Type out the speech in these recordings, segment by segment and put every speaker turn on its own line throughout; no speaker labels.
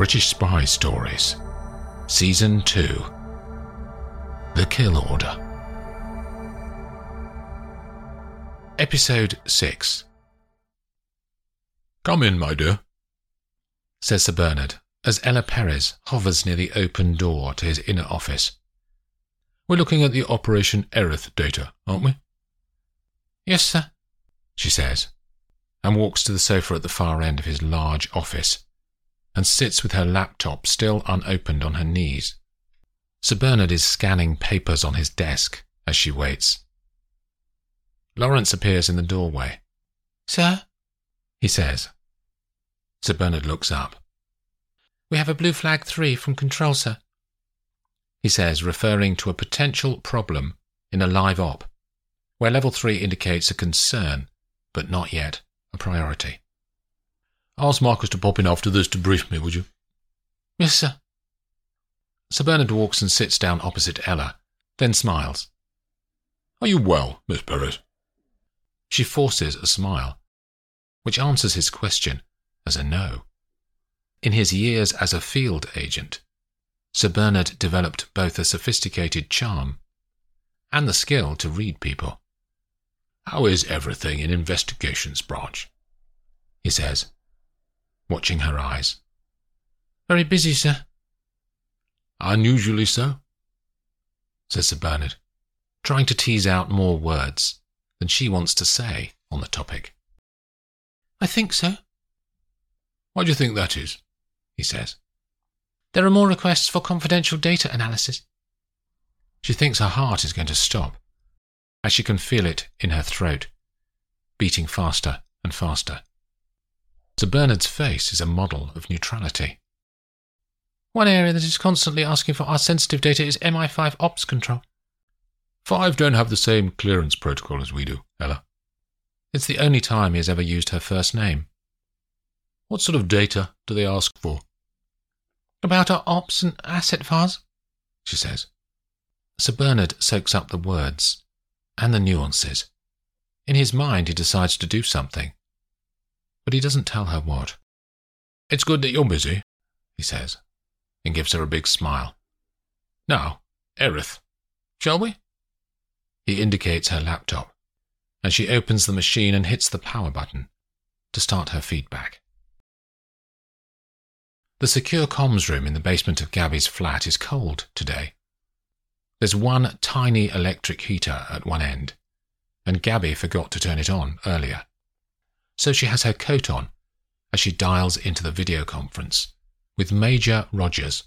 British Spy Stories, Season 2 The Kill Order. Episode 6
Come in, my dear,
says Sir Bernard as Ella Perez hovers near the open door to his inner office.
We're looking at the Operation Erith data, aren't we?
Yes, sir, she says, and walks to the sofa at the far end of his large office and sits with her laptop still unopened on her knees. Sir Bernard is scanning papers on his desk as she waits. Lawrence appears in the doorway.
Sir?
he says. Sir Bernard looks up.
We have a blue flag 3 from control, sir.
He says, referring to a potential problem in a live op, where level 3 indicates a concern, but not yet a priority.
Ask Marcus to pop in after this to brief me, would you?
Yes, sir.
Sir Bernard walks and sits down opposite Ella, then smiles.
Are you well, Miss Perez?
She forces a smile, which answers his question as a no. In his years as a field agent, Sir Bernard developed both a sophisticated charm and the skill to read people.
How is everything in investigations branch?
He says, watching her eyes.
Very busy, sir.
Unusually so,
says Sir Bernard, trying to tease out more words than she wants to say on the topic.
I think so.
Why do you think that is?
he says.
There are more requests for confidential data analysis.
She thinks her heart is going to stop, as she can feel it in her throat, beating faster and faster. Sir Bernard's face is a model of neutrality.
One area that is constantly asking for our sensitive data is MI5 ops control.
Five don't have the same clearance protocol as we do, Ella.
It's the only time he has ever used her first name.
What sort of data do they ask for?
About our ops and asset files,
she says. Sir Bernard soaks up the words and the nuances. In his mind, he decides to do something, but he doesn't tell her what.
It's good that you're busy,
he says, and gives her a big smile.
Now, Erith, shall we?
He indicates her laptop, and she opens the machine and hits the power button to start her feedback. The secure comms room in the basement of Gabby's flat is cold today. There's one tiny electric heater at one end, and Gabby forgot to turn it on earlier. So she has her coat on as she dials into the video conference with Major Rogers,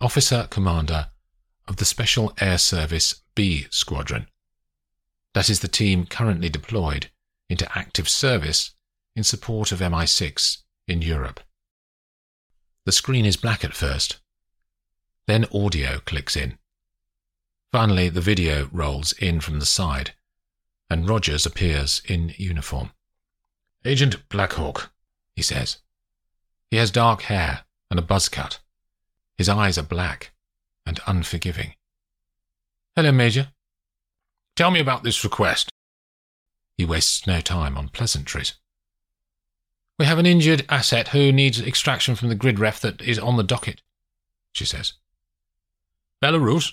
Officer Commander of the Special Air Service B Squadron. That is the team currently deployed into active service in support of MI6 in Europe. The screen is black at first. Then audio clicks in. Finally, the video rolls in from the side, and Rogers appears in uniform.
Agent Blackhawk,
he says. He has dark hair and a buzz cut. His eyes are black and unforgiving.
Hello, Major.
Tell me about this request.
He wastes no time on pleasantries.
We have an injured asset who needs extraction from the grid ref that is on the docket, she says.
Belarus?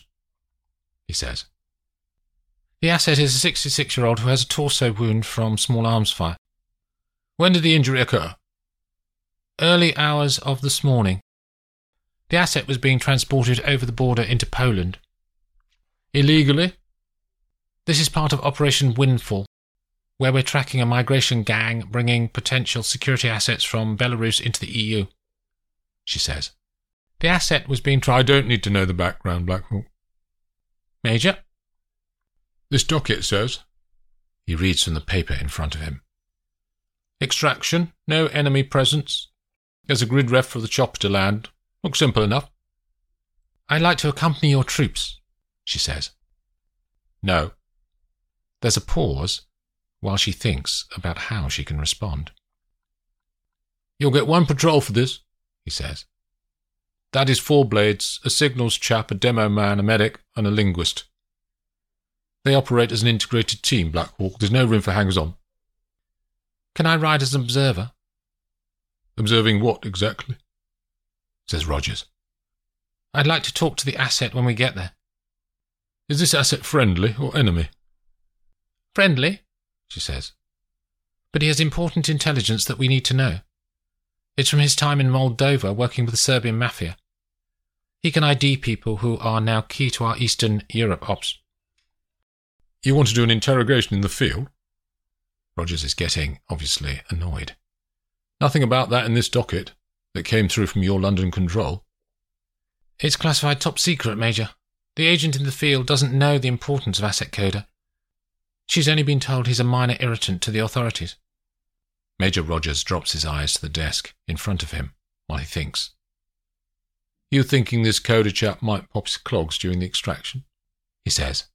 He says.
The asset is a 66 year old who has a torso wound from small arms fire.
When did the injury occur?
Early hours of this morning. The asset was being transported over the border into Poland.
Illegally?
This is part of Operation Windfall, where we're tracking a migration gang bringing potential security assets from Belarus into the EU, she says. The asset was being
tried. I don't need to know the background, Blackhawk.
Major?
This docket says.
He reads from the paper in front of him.
Extraction, no enemy presence. There's a grid ref for the chopper to land. Looks simple enough.
I'd like to accompany your troops, she says.
No. There's a pause while she thinks about how she can respond.
You'll get one patrol for this,
he says.
That is four blades, a signals chap, a demo man, a medic, and a linguist. They operate as an integrated team, Blackhawk. There's no room for hangers on.
Can I ride as an observer?
Observing what exactly? says Rogers.
I'd like to talk to the asset when we get there.
Is this asset friendly or enemy?
Friendly, she says. But he has important intelligence that we need to know. It's from his time in Moldova working with the Serbian mafia. He can ID people who are now key to our Eastern Europe ops.
You want to do an interrogation in the field?
Rogers is getting, obviously, annoyed.
Nothing about that in this docket that came through from your London control.
It's classified top secret, Major. The agent in the field doesn't know the importance of Asset Coder. She's only been told he's a minor irritant to the authorities.
Major Rogers drops his eyes to the desk in front of him while he thinks.
You thinking this coder chap might pop his clogs during the extraction? He says.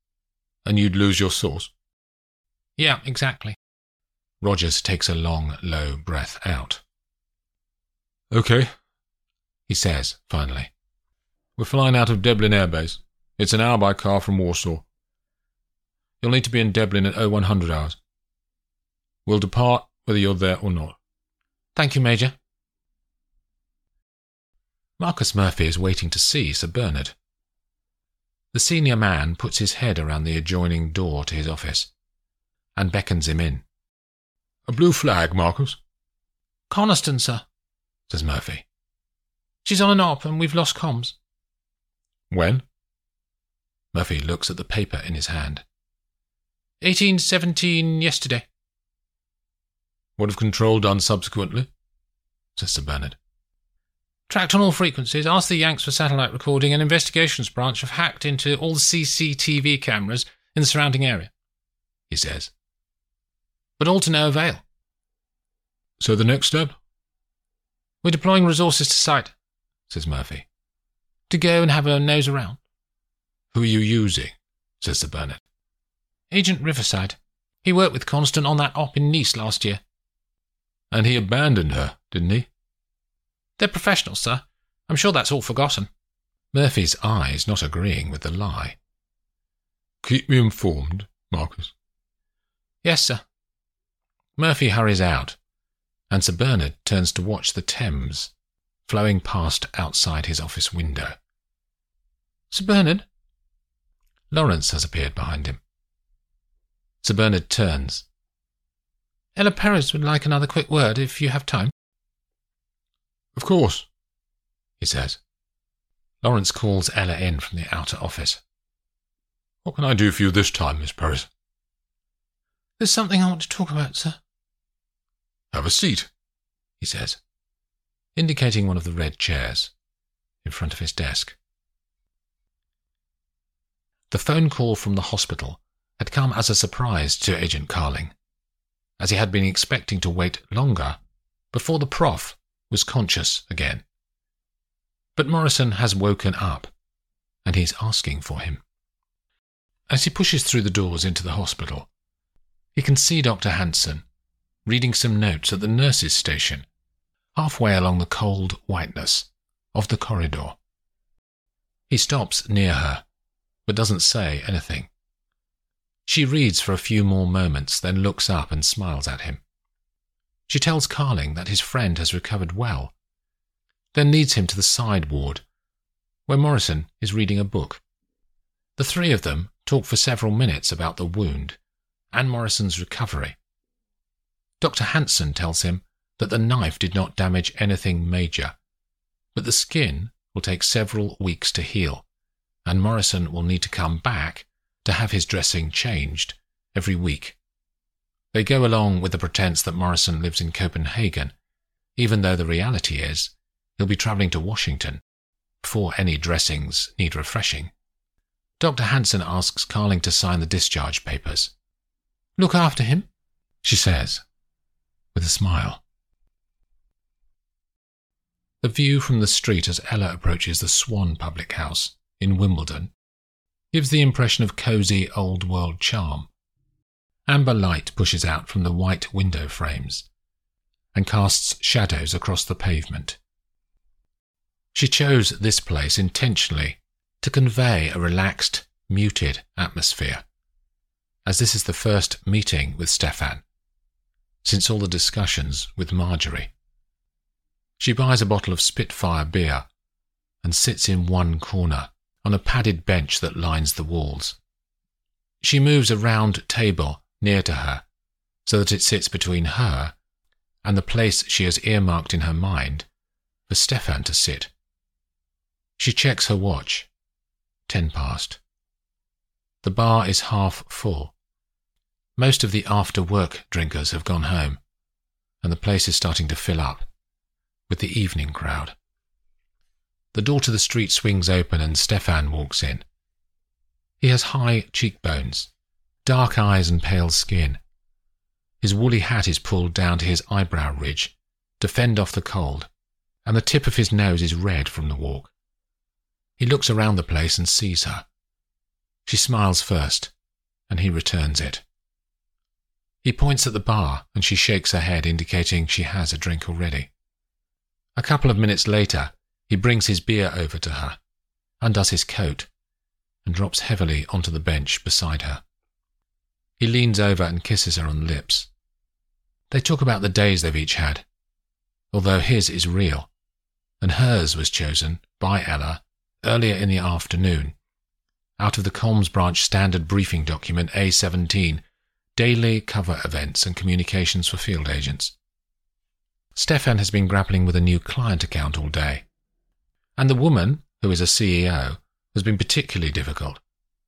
And you'd lose your source?
Yeah, exactly.
Rogers takes a long, low breath out.
Okay,
he says, finally.
We're flying out of Deblin Air Base. It's an hour by car from Warsaw. You'll need to be in Deblin at 0100 hours. We'll depart whether you're there or not.
Thank you, Major.
Marcus Murphy is waiting to see Sir Bernard. The senior man puts his head around the adjoining door to his office and beckons him in.
A blue flag, Marcus?
Coniston, sir,
says Murphy.
She's on an op and we've lost comms.
When?
Murphy looks at the paper in his hand.
1817 yesterday.
What have Control done subsequently?
says Sir Bernard.
Tracked on all frequencies, asked the Yanks for satellite recording, and investigations branch have hacked into all the CCTV cameras in the surrounding area, he says. But all to no avail.
So the next step?
We're deploying resources to site, says Murphy. To go and have a nose around.
Who are you using? says Sir Bernard.
Agent Riverside. He worked with Coniston on that op in Nice last year.
And he abandoned her, didn't he?
They're professionals, sir. I'm sure that's all forgotten.
Murphy's eyes not agreeing with the lie.
Keep me informed, Marcus.
Yes, sir.
Murphy hurries out, and Sir Bernard turns to watch the Thames flowing past outside his office window.
Sir Bernard?
Lawrence has appeared behind him. Sir Bernard turns.
Ella Perez would like another quick word, if you have time.
Of course,
he says. Lawrence calls Ella in from the outer office.
What can I do for you this time, Miss Perez?
There's something I want to talk about, sir.
Have a seat,
he says, indicating one of the red chairs in front of his desk. The phone call from the hospital had come as a surprise to Agent Carling, as he had been expecting to wait longer before the prof was conscious again. But Morrison has woken up, and he's asking for him. As he pushes through the doors into the hospital, he can see Dr. Hanson reading some notes at the nurse's station, halfway along the cold whiteness of the corridor. He stops near her, but doesn't say anything. She reads for a few more moments, then looks up and smiles at him. She tells Carling that his friend has recovered well, then leads him to the side ward, where Morrison is reading a book. The three of them talk for several minutes about the wound and Morrison's recovery. Dr. Hanson tells him that the knife did not damage anything major, but the skin will take several weeks to heal, and Morrison will need to come back to have his dressing changed every week. They go along with the pretense that Morrison lives in Copenhagen, even though the reality is he'll be travelling to Washington before any dressings need refreshing. Dr. Hanson asks Carling to sign the discharge papers.
Look after him,
she says, with a smile. The view from the street as Ella approaches the Swan public house in Wimbledon gives the impression of cosy old world charm. Amber light pushes out from the white window frames and casts shadows across the pavement. She chose this place intentionally to convey a relaxed, muted atmosphere, as this is the first meeting with Stefan since all the discussions with Marjorie. She buys a bottle of Spitfire beer and sits in one corner on a padded bench that lines the walls. She moves a round table near to her so that it sits between her and the place she has earmarked in her mind for Stefan to sit. She checks her watch. Ten past. The bar is half full. Most of the after work drinkers have gone home, and the place is starting to fill up with the evening crowd. The door to the street swings open and Stefan walks in. He has high cheekbones, dark eyes, and pale skin. His woolly hat is pulled down to his eyebrow ridge to fend off the cold, and the tip of his nose is red from the walk. He looks around the place and sees her. She smiles first, and he returns it. He points at the bar, and she shakes her head, indicating she has a drink already. A couple of minutes later, he brings his beer over to her, undoes his coat, and drops heavily onto the bench beside her. He leans over and kisses her on the lips. They talk about the days they've each had, although his is real, and hers was chosen by Ella earlier in the afternoon out of the Comms Branch Standard Briefing Document A17 Daily Cover Events and Communications for Field Agents. Stefan has been grappling with a new client account all day. And the woman, who is a CEO, has been particularly difficult,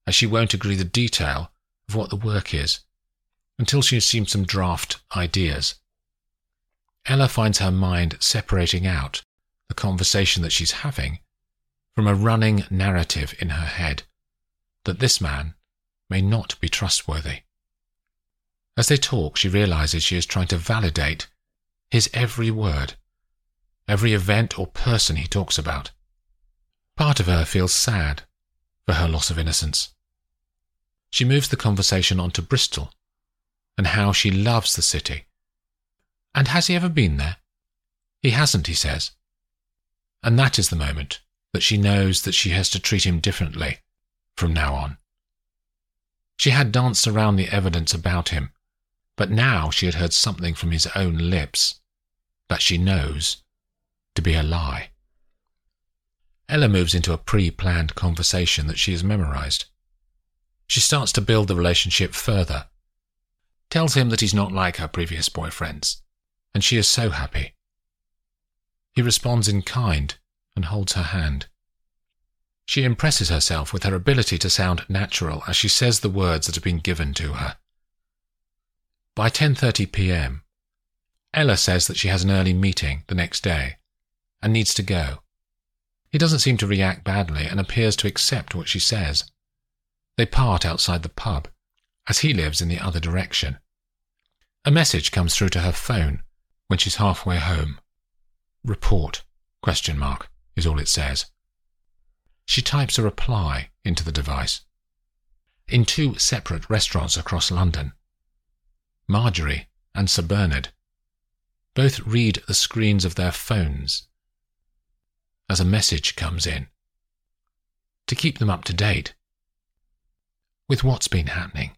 as she won't agree the detail of what the work is until she has seen some draft ideas. Ella finds her mind separating out the conversation that she's having from a running narrative in her head that this man may not be trustworthy. As they talk, she realizes she is trying to validate his every word, every event or person he talks about. Part of her feels sad for her loss of innocence. She moves the conversation on to Bristol and how she loves the city. And has he ever been there? He hasn't, he says. And that is the moment that she knows that she has to treat him differently from now on. She had danced around the evidence about him, but now she had heard something from his own lips that she knows to be a lie. Ella moves into a pre planned conversation that she has memorized. She starts to build the relationship further tells him that he's not like her previous boyfriends, and she is so happy. He responds in kind and holds her hand. She impresses herself with her ability to sound natural as she says the words that have been given to her. By 10:30 p.m., Ella says that she has an early meeting the next day and needs to go. He doesn't seem to react badly and appears to accept what she says. They part outside the pub, as he lives in the other direction. A message comes through to her phone when she's halfway home. Report, question mark, is all it says. She types a reply into the device. In two separate restaurants across London, Marjorie and Sir Bernard both read the screens of their phones as a message comes in to keep them up to date with what's been happening.